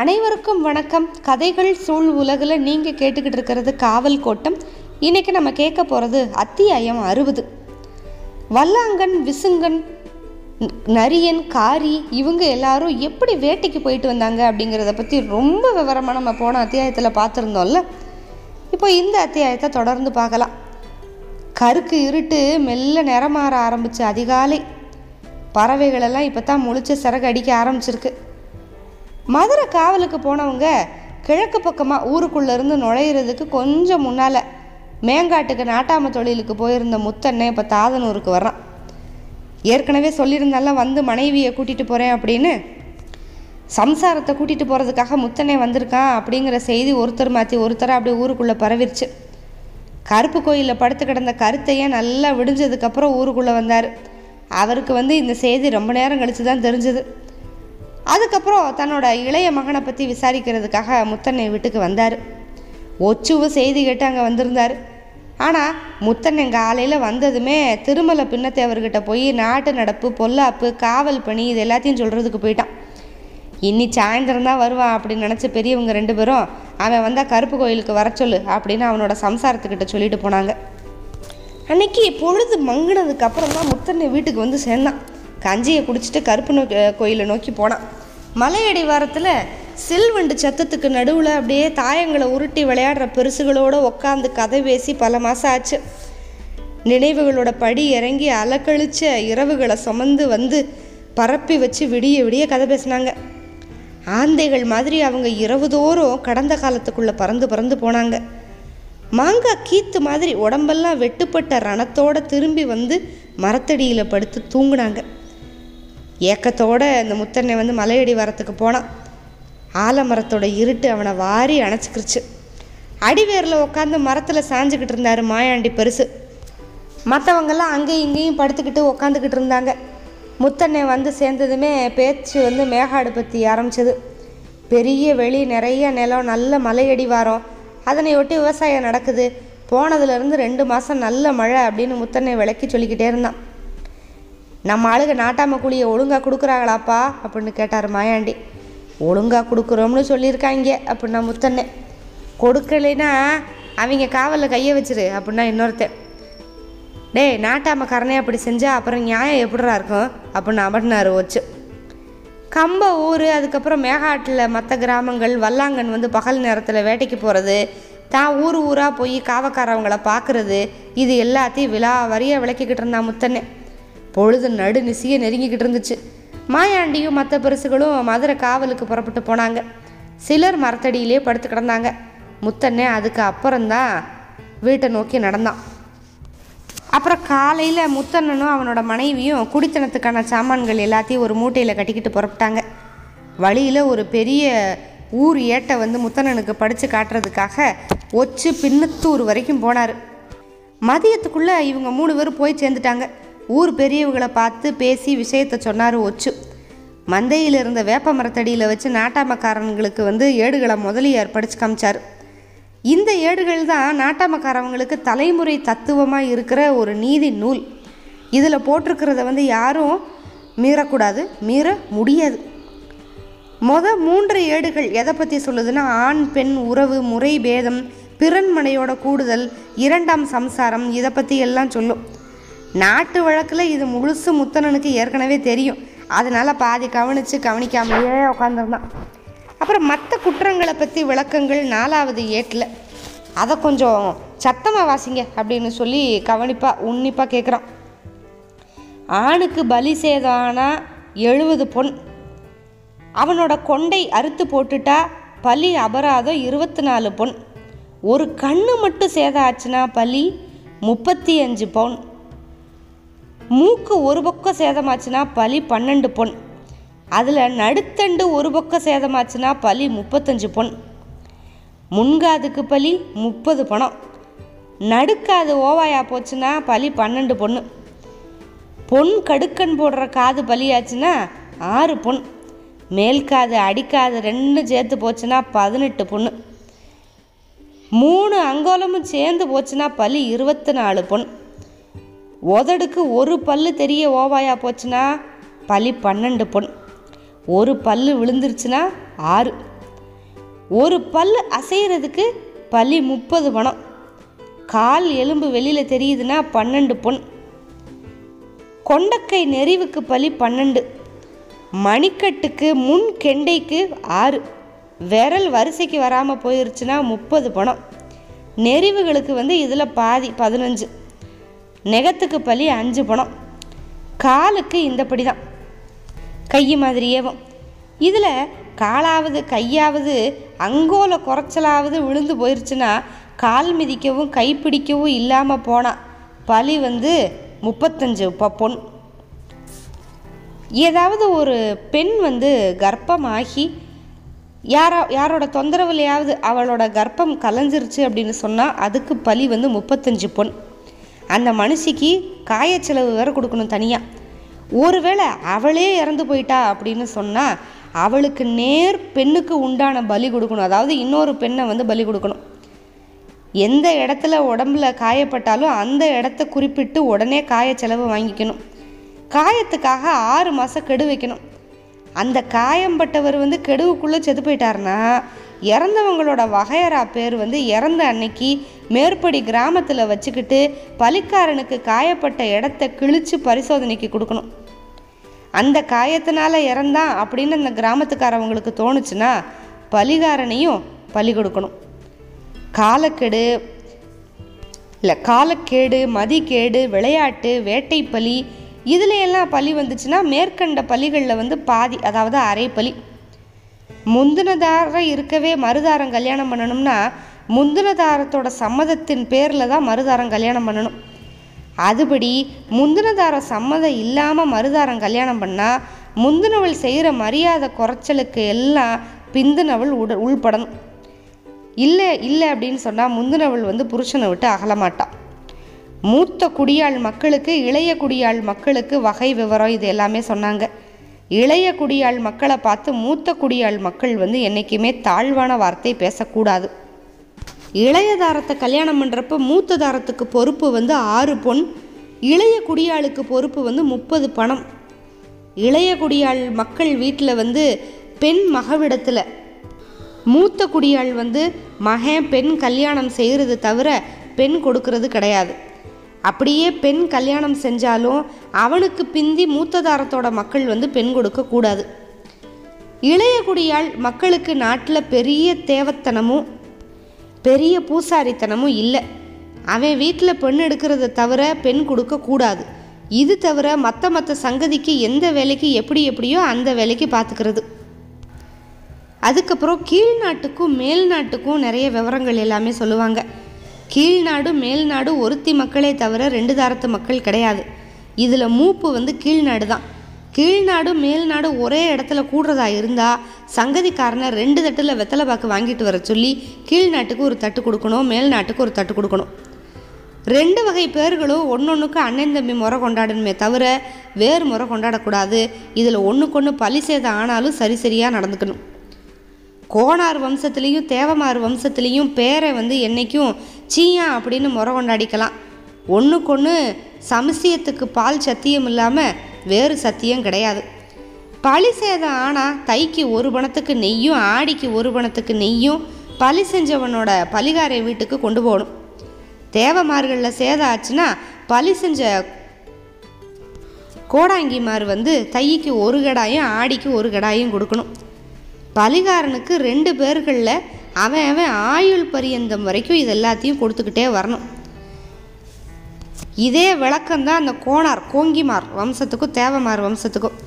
அனைவருக்கும் வணக்கம். கதைகள் சூழ் உலகில் நீங்கள் கேட்டுக்கிட்டு இருக்கிறது காவல் கோட்டம். இன்றைக்கி நம்ம கேட்க போகிறது அத்தியாயம் அறுபது. வல்லாங்கன் விசுங்கன் நரியன் காரி இவங்க எல்லாரும் எப்படி வேட்டைக்கு போயிட்டு வந்தாங்க அப்படிங்கிறத பற்றி ரொம்ப விவரமாக நம்ம போன அத்தியாயத்தில் பார்த்துருந்தோம்ல. இப்போ இந்த அத்தியாயத்தை தொடர்ந்து பார்க்கலாம். கருக்கு இருட்டு மெல்ல நிறமாற ஆரம்பிச்சு அதிகாலை. பறவைகளெல்லாம் இப்போ தான் முழிச்சு சிறகு அடிக்க ஆரம்பிச்சிருக்கு. மதுரை காவலுக்கு போனவங்க கிழக்கு பக்கமாக ஊருக்குள்ளேருந்து நுழையிறதுக்கு கொஞ்சம் முன்னால் மேங்காட்டுக்கு நாட்டாம தொழிலுக்கு போயிருந்த முத்தண்ணே இப்போ தாதனூருக்கு வர்றான். ஏற்கனவே சொல்லியிருந்தாலும் வந்து மனைவியை கூட்டிகிட்டு போகிறேன் அப்படின்னு. சம்சாரத்தை கூட்டிகிட்டு போகிறதுக்காக முத்தண்ணே வந்திருக்கான் அப்படிங்கிற செய்தி ஒருத்தர் மாற்றி ஒருத்தர் அப்படியே ஊருக்குள்ளே பரவிருச்சு. கருப்பு கோயிலில் படுத்து கிடந்த கருத்தையே நல்லா விடிஞ்சதுக்கப்புறம் ஊருக்குள்ளே வந்தார். அவருக்கு வந்து இந்த செய்தி ரொம்ப நேரம் கழித்து தான் தெரிஞ்சது. அதுக்கப்புறம் தன்னோட இளைய மகனை பற்றி விசாரிக்கிறதுக்காக முத்தண்ணை வீட்டுக்கு வந்தார். ஒச்சுவு செய்தி கேட்டு அங்கே வந்திருந்தார். ஆனால் முத்தண்ணன் காலையில் வந்ததுமே திருமலை பின்னத்தேவர்கிட்ட போய் நாட்டு நடப்பு பொல்லாப்பு காவல் பணி இது எல்லாத்தையும் சொல்கிறதுக்கு போயிட்டான். இன்னி சாயந்தரம் தான் வருவான் அப்படின்னு நினச்ச பெரியவங்க ரெண்டு பேரும் அவன் வந்தால் கருப்பு கோயிலுக்கு வர சொல்லு அப்படின்னு அவனோட சம்சாரத்துக்கிட்ட சொல்லிட்டு போனாங்க. அன்னைக்கு பொழுது மங்கினதுக்கு அப்புறம் தான் முத்தன்னை வீட்டுக்கு வந்து சேர்ந்தான். கஞ்சியை குடிச்சிட்டு கருப்பு நோக்கி கோயிலை நோக்கி போனான் மலையடி வாரத்தில் சில்வண்டு சத்தத்துக்கு நடுவில் அப்படியே தாயங்களை உருட்டி விளையாடுற பெருசுகளோடு உட்காந்து கதை பேசி பல மாதம் ஆச்சு. நினைவுகளோட படி இறங்கி அலக்கழிச்ச இரவுகளை சுமந்து வந்து பரப்பி வச்சு விடிய விடிய கதை பேசினாங்க. ஆந்தைகள் மாதிரி அவங்க இரவுதோறும் கடந்த காலத்துக்குள்ளே பறந்து பறந்து போனாங்க. மாங்காய் கீத்து மாதிரி உடம்பெல்லாம் வெட்டுப்பட்ட ரணத்தோடு திரும்பி வந்து மரத்தடியில் படுத்து தூங்குனாங்க. ஏக்கத்தோட இந்த முத்தண்ணை வந்து மலையடி வரத்துக்கு போனான். ஆலமரத்தோட இருட்டு அவனை வாரி அணைச்சிக்கிருச்சு. அடிவேரில் உட்காந்து மரத்தில் சாஞ்சுக்கிட்டு இருந்தார் மாயாண்டி பெருசு. மற்றவங்கெல்லாம் அங்கேயும் இங்கேயும் படுத்துக்கிட்டு உக்காந்துக்கிட்டு இருந்தாங்க. முத்தண்ணை வந்து சேர்ந்ததுமே பேச்சு வந்து மேகாடு பற்றி ஆரம்பிச்சது. பெரிய வெளி நிறைய நிலம் நல்ல மலையடி வாரம். அதனை ஒட்டி விவசாயம் நடக்குது. போனதுலேருந்து ரெண்டு மாதம் நல்ல மழை அப்படின்னு முத்தண்ணை விளக்கி சொல்லிக்கிட்டே இருந்தான். நம்ம ஆளுங்க நாட்டாம கூலியை ஒழுங்காக கொடுக்குறாங்களாப்பா? அப்படின்னு கேட்டார் மாயாண்டி. ஒழுங்காக கொடுக்குறோம்னு சொல்லியிருக்காங்க அப்படின்னா முத்தண்ணே. கொடுக்கலைன்னா அவங்க காவலில் கையை வச்சிரு அப்படின்னா இன்னொருத்தன். டேய் நாட்டாமக்காரனே அப்படி செஞ்சால் அப்புறம் நியாயம் எப்படிரா இருக்கும்? அப்படின்னு அமர்னார் வச்சு கம்ப ஊர் அதுக்கப்புறம் மேகாட்டில் மற்ற கிராமங்கள் வல்லாங்கன் வந்து பகல் நேரத்தில் வேட்டைக்கு போகிறது தான் ஊர் ஊராக போய் காவக்காரவங்களை பார்க்குறது இது எல்லாத்தையும் விழா வரியாக விளக்கிக்கிட்டு இருந்தான் முத்தண்ணே. பொழுது நடு நிசிய நெருங்கிக்கிட்டு இருந்துச்சு. மாயாண்டியும் மற்ற பெருசுகளும் மதுரை காவலுக்கு புறப்பட்டு போனாங்க. சிலர் மரத்தடியிலே படுத்து கிடந்தாங்க. முத்தண்ணே அதுக்கு அப்புறம்தான் வீட்டை நோக்கி நடந்தான். அப்புறம் காலையில் முத்தண்ணனும் அவனோட மனைவியும் குடித்தனத்துக்கான சாமான்கள் எல்லாத்தையும் ஒரு மூட்டையில் கட்டிக்கிட்டு புறப்பட்டாங்க. வழியில் ஒரு பெரிய ஊர் ஏட்டை வந்து முத்தண்ணனுக்கு படித்து காட்டுறதுக்காக ஒச்சு பின்னத்தூர் வரைக்கும் போனார். மதியத்துக்குள்ளே இவங்க மூணு பேரும் போய் சேர்ந்துட்டாங்க. ஊர் பெரியவங்களை பார்த்து பேசி விஷயத்த சொன்னார் ஒச்சு. மந்தையில் இருந்த வேப்ப மரத்தடியில் வச்சு நாட்டாமக்காரங்களுக்கு வந்து ஏடுகளை முதலியார் படித்து காமிச்சார். இந்த ஏடுகள் தான் நாட்டாமக்காரவங்களுக்கு தலைமுறை தத்துவமாக இருக்கிற ஒரு நீதி நூல். இதில் போட்டிருக்கிறத வந்து யாரும் மீறக்கூடாது மீற முடியாது. மொத மூன்று ஏடுகள் எதை பற்றி சொல்லுதுன்னா ஆண் பெண் உறவு முறை பேதம் பிறன்மனையோட கூடுதல் இரண்டாம் சம்சாரம் இதை பற்றி எல்லாம் சொல்லும். நாட்டு வழக்கில் இது முழுசு முத்தனனுக்கு ஏற்கனவே தெரியும். அதனால் பாதி கவனித்து கவனிக்காமலேயே உட்காந்துருந்தான் அப்புறம் மற்ற குற்றங்களை பற்றி விளக்கங்கள் நாலாவது ஏட்டில். அதை கொஞ்சம் சத்தமாக வாசிங்க அப்படின்னு சொல்லி கவனிப்பாக உன்னிப்பாக கேட்குறான் ஆணுக்கு பலி சேதானா எழுபது பொன். அவனோட கொண்டை அறுத்து போட்டுட்டா பலி அபராதம் இருபத்தி நாலு பொன். ஒரு கண்ணு மட்டும் சேதம் ஆச்சுன்னா பலி முப்பத்தி அஞ்சு பவுன் மூக்கு ஒரு பக்கம் சேதமாச்சுன்னா பலி பன்னெண்டு பொன். அதில் நடுத்தண்டு ஒரு பக்கம் சேதமாச்சுன்னா பலி முப்பத்தஞ்சு பொன். முன்காதுக்கு பலி முப்பது பணம். நடுக்காது ஓவாயா போச்சுன்னா பலி பன்னெண்டு பொண்ணு பொன் கடுக்கன் போடுற காது பலியாச்சுன்னா ஆறு பொன். மேல்காது அடிக்காது ரெண்டு சேர்த்து போச்சுன்னா பதினெட்டு பொண்ணு மூணு அங்கோலமும் சேர்ந்து போச்சுன்னா பலி இருபத்தி நாலு பொன். உதடுக்கு ஒரு பல்லு தெரிய ஓவாயா போச்சுன்னா பலி பன்னெண்டு பொன். ஒரு பல்லு விழுந்துருச்சுன்னா ஆறு. ஒரு பல்லு அசைகிறதுக்கு பலி முப்பது பணம் கால் எலும்பு வெளியில் தெரியுதுன்னா பன்னெண்டு பொன். கொண்டக்கை நெறிவுக்கு பலி பன்னெண்டு. மணிக்கட்டுக்கு முன் கெண்டைக்கு ஆறு. விரல் வரிசைக்கு வராமல் போயிருச்சுன்னா முப்பது பணம் நெறிவுகளுக்கு வந்து இதில் பாதி பதினஞ்சு. நெகத்துக்கு பலி அஞ்சு பணம். காலுக்கு இந்தப்படி தான் கை மாதிரியேவும் இதில் காலாவது கையாவது அங்கோல குறைச்சலாவது விழுந்து போயிடுச்சுன்னா கால் மிதிக்கவும் கைப்பிடிக்கவும் இல்லாமல் போனால் பலி வந்து முப்பத்தஞ்சு ப- பொன். ஏதாவது ஒரு பெண் வந்து கர்ப்பமாகி யாரோ யாரோட தொந்தரவுலையாவது அவளோட கர்ப்பம் கலைஞ்சிருச்சு அப்படின்னு சொன்னால் அதுக்கு பலி வந்து முப்பத்தஞ்சு பொன். அந்த மனுஷிக்கு காயச்செலவு வேறு கொடுக்கணும் தனியாக ஒருவேளை அவளே இறந்து போயிட்டா அப்படின்னு சொன்னால் அவளுக்கு நேர் பெண்ணுக்கு உண்டான பலி கொடுக்கணும். அதாவது இன்னொரு பெண்ணை வந்து பலி கொடுக்கணும். எந்த இடத்துல உடம்புல காயப்பட்டாலும் அந்த இடத்த குறிப்பிட்டு உடனே காய செலவு வாங்கிக்கணும். காயத்துக்காக ஆறு மாதம் கெடு வைக்கணும். அந்த காயம்பட்டவர் வந்து கெடுவுக்குள்ளே செத்து போயிட்டாருன்னா இறந்தவங்களோட வகையறா பேர் வந்து இறந்த அன்னைக்கு மேற்படி கிராமத்தில் வச்சுக்கிட்டு பலிக்காரனுக்கு காயப்பட்ட இடத்த கிழிச்சு பரிசோதனைக்கு கொடுக்கணும். அந்த காயத்தினால இறந்தான் அப்படின்னு அந்த கிராமத்துக்காரவங்களுக்கு தோணுச்சுன்னா பலிகாரனையும் பலி கொடுக்கணும். காலக்கெடு இல்லை காலக்கேடு மதிக்கேடு விளையாட்டு வேட்டைப்பலி இதுல எல்லாம் பலி வந்துச்சுன்னா மேற்கண்ட பலிகளில் வந்து பாதி அதாவது அரை பலி முந்தினதாரம் இருக்கவே மறுதாரம் கல்யாணம் பண்ணணும்னா முந்தினதாரத்தோட சம்மதத்தின் பேரில் தான் மறுதாரம் கல்யாணம் பண்ணணும். அதுபடி முந்தினதார சம்மதம் இல்லாமல் மறுதாரம் கல்யாணம் பண்ணால் முந்தினவள் செய்கிற மரியாதை குறைச்சலுக்கு எல்லாம் பிந்தினவள் உட உள்படணும். இல்லை இல்லை அப்படின்னு சொன்னால் முந்தினவள் வந்து புருஷனை விட்டு அகலமாட்டான் மூத்த குடியாள் மக்களுக்கு இளைய குடியாள் மக்களுக்கு வகை விவரம் இது எல்லாமே சொன்னாங்க. இளைய குடியாள் மக்களை பார்த்து மூத்த குடியாள் மக்கள் வந்து என்றைக்குமே தாழ்வான வார்த்தை பேசக்கூடாது. இளைய தாரத்தை கல்யாணம் பண்ணுறப்ப மூத்த தாரத்துக்கு பொறுப்பு வந்து ஆறு பொன் இளைய குடியாளுக்கு பொறுப்பு வந்து முப்பது பணம். இளைய குடியாள் மக்கள் வீட்டில் வந்து பெண் மகவிடத்தில். மூத்த குடியாள் வந்து மகன் பெண் கல்யாணம் செய்கிறது தவிர பெண் கொடுக்கறது கிடையாது. அப்படியே பெண் கல்யாணம் செஞ்சாலும் அவனுக்கு பிந்தி மூத்ததாரத்தோட மக்கள் வந்து பெண் கொடுக்கக்கூடாது இளைய குடியால் மக்களுக்கு நாட்டில் பெரிய தேவத்தனமும் பெரிய பூசாரித்தனமும் இல்லை. அவன் வீட்டில் பெண் எடுக்கிறத தவிர பெண் கொடுக்கக்கூடாது இது தவிர மற்ற மற்ற சங்கதிக்கு எந்த வேலைக்கு எப்படி எப்படியோ அந்த வேலைக்கு பார்த்துக்கிறது அதுக்கப்புறம் கீழ்நாட்டுக்கும் மேல்நாட்டுக்கும் நிறைய விவரங்கள் எல்லாமே சொல்லுவாங்க. கீழ்நாடு மேல்நாடு ஒருத்தி மக்களே தவிர ரெண்டு தாரத்து மக்கள் கிடையாது. இதில் மூப்பு வந்து கீழ்நாடு தான். கீழ்நாடு மேல்நாடு ஒரே இடத்துல கூடுறதா இருந்தால் சங்கதிக்காரனை ரெண்டு தட்டில் வெத்தலை பாக்கு வாங்கிட்டு வர சொல்லி கீழ்நாட்டுக்கு ஒரு தட்டு கொடுக்கணும் மேல்நாட்டுக்கு ஒரு தட்டு கொடுக்கணும். ரெண்டு வகை பேர்களும் ஒன்றொன்றுக்கு அண்ணன் தம்பி முறை கொண்டாடணுமே தவிர வேறு முறை கொண்டாடக்கூடாது. இதில் ஒன்றுக்கொன்று பழி சேதம் ஆனாலும் சரி சரியாக நடந்துக்கணும். கோணார் வம்சத்துலேயும் தேவமார் வம்சத்துலேயும் பேரை வந்து என்னைக்கும் சீயா அப்படின்னு முறை கொண்டாடிக்கலாம். ஒன்றுக்கொன்று சமசியத்துக்கு பால் சத்தியம் இல்லாமல் வேறு சத்தியம் கிடையாது. பழி சேதம் ஆனால் தைக்கு ஒரு பணத்துக்கு நெய்யும் ஆடிக்கு ஒரு பணத்துக்கு நெய்யும் பழி செஞ்சவனோட பலிகாரை வீட்டுக்கு கொண்டு போகணும். தேவமார்களில் சேதம் ஆச்சுன்னா பழி செஞ்ச கோடாங்கிமார் வந்து தைக்கு ஒரு கடாயும் ஆடிக்கு ஒரு கடாயும் கொடுக்கணும். பலிகாரனுக்கு ரெண்டு பேர்களில் அவன் அவன் ஆயுள் பரியந்தம் வரைக்கும் இது எல்லாத்தையும் கொடுத்துக்கிட்டே வரணும். இதே விளக்கம்தான் அந்த கோணார் கோங்கிமார் வம்சத்துக்கும் தேவமார் வம்சத்துக்கும்.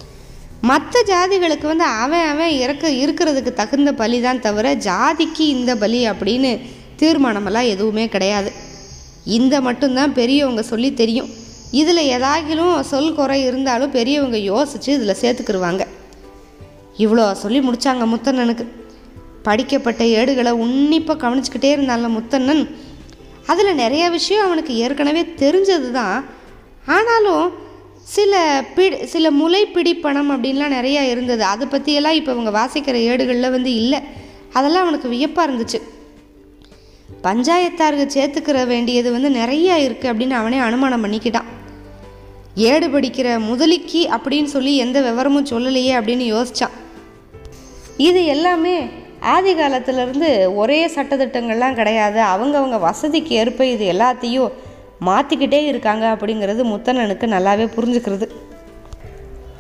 மற்ற ஜாதிகளுக்கு வந்து அவன் அவன் இறக்க இருக்கிறதுக்கு தகுந்த பலி தான் தவிர ஜாதிக்கு இந்த பலி அப்படின்னு தீர்மானமெல்லாம் எதுவுமே கிடையாது. இந்த மட்டும்தான் பெரியவங்க சொல்லி தெரியும். இதில் ஏதாகிலும் சொல் குறை இருந்தாலும் பெரியவங்க யோசித்து இதில் சேர்த்துக்கிடுவாங்க இவ்வளோ சொல்லி முடித்தாங்க முத்தண்ணனுக்கு. படிக்கப்பட்ட ஏடுகளை உன்னிப்பாக கவனிச்சுக்கிட்டே இருந்தால முத்தண்ணன். அதில் நிறைய விஷயம் அவனுக்கு ஏற்கனவே தெரிஞ்சது தான் ஆனாலும் சில பிடி சில முளைப்பிடி பணம் அப்படின்லாம் நிறையா இருந்தது. அதை பற்றியெல்லாம் இப்போ அவங்க வாசிக்கிற ஏடுகளில் வந்து இல்லை. அதெல்லாம் அவனுக்கு வியப்பாக இருந்துச்சு. பஞ்சாயத்தாருக்கு சேர்த்துக்கிற வேண்டியது வந்து நிறையா இருக்குது அப்படின்னு அவனே அனுமானம் பண்ணிக்கிட்டான். ஏடு படிக்கிற முதலிக்கு அப்படின்னு சொல்லி எந்த விவரமும் சொல்லலையே அப்படின்னு யோசித்தான் இது எல்லாமே ஆதி காலத்திலேருந்து ஒரே சட்டத்திட்டங்கள்லாம் கிடையாது. அவங்கவுங்க வசதிக்கு ஏற்ப இது எல்லாத்தையும் மாற்றிக்கிட்டே இருக்காங்க அப்படிங்கிறது முத்தண்ணனுக்கு நல்லாவே புரிஞ்சுக்கிறது.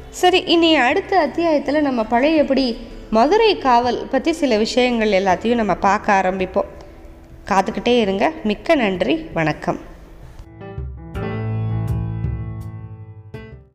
சரி இனி அடுத்த அத்தியாயத்தில் நம்ம பழையபடி மதுரை காவல் பற்றி சில விஷயங்கள் எல்லாத்தையும் நம்ம பார்க்க ஆரம்பிப்போம். காத்துக்கிட்டே இருங்க. மிக்க நன்றி. வணக்கம்.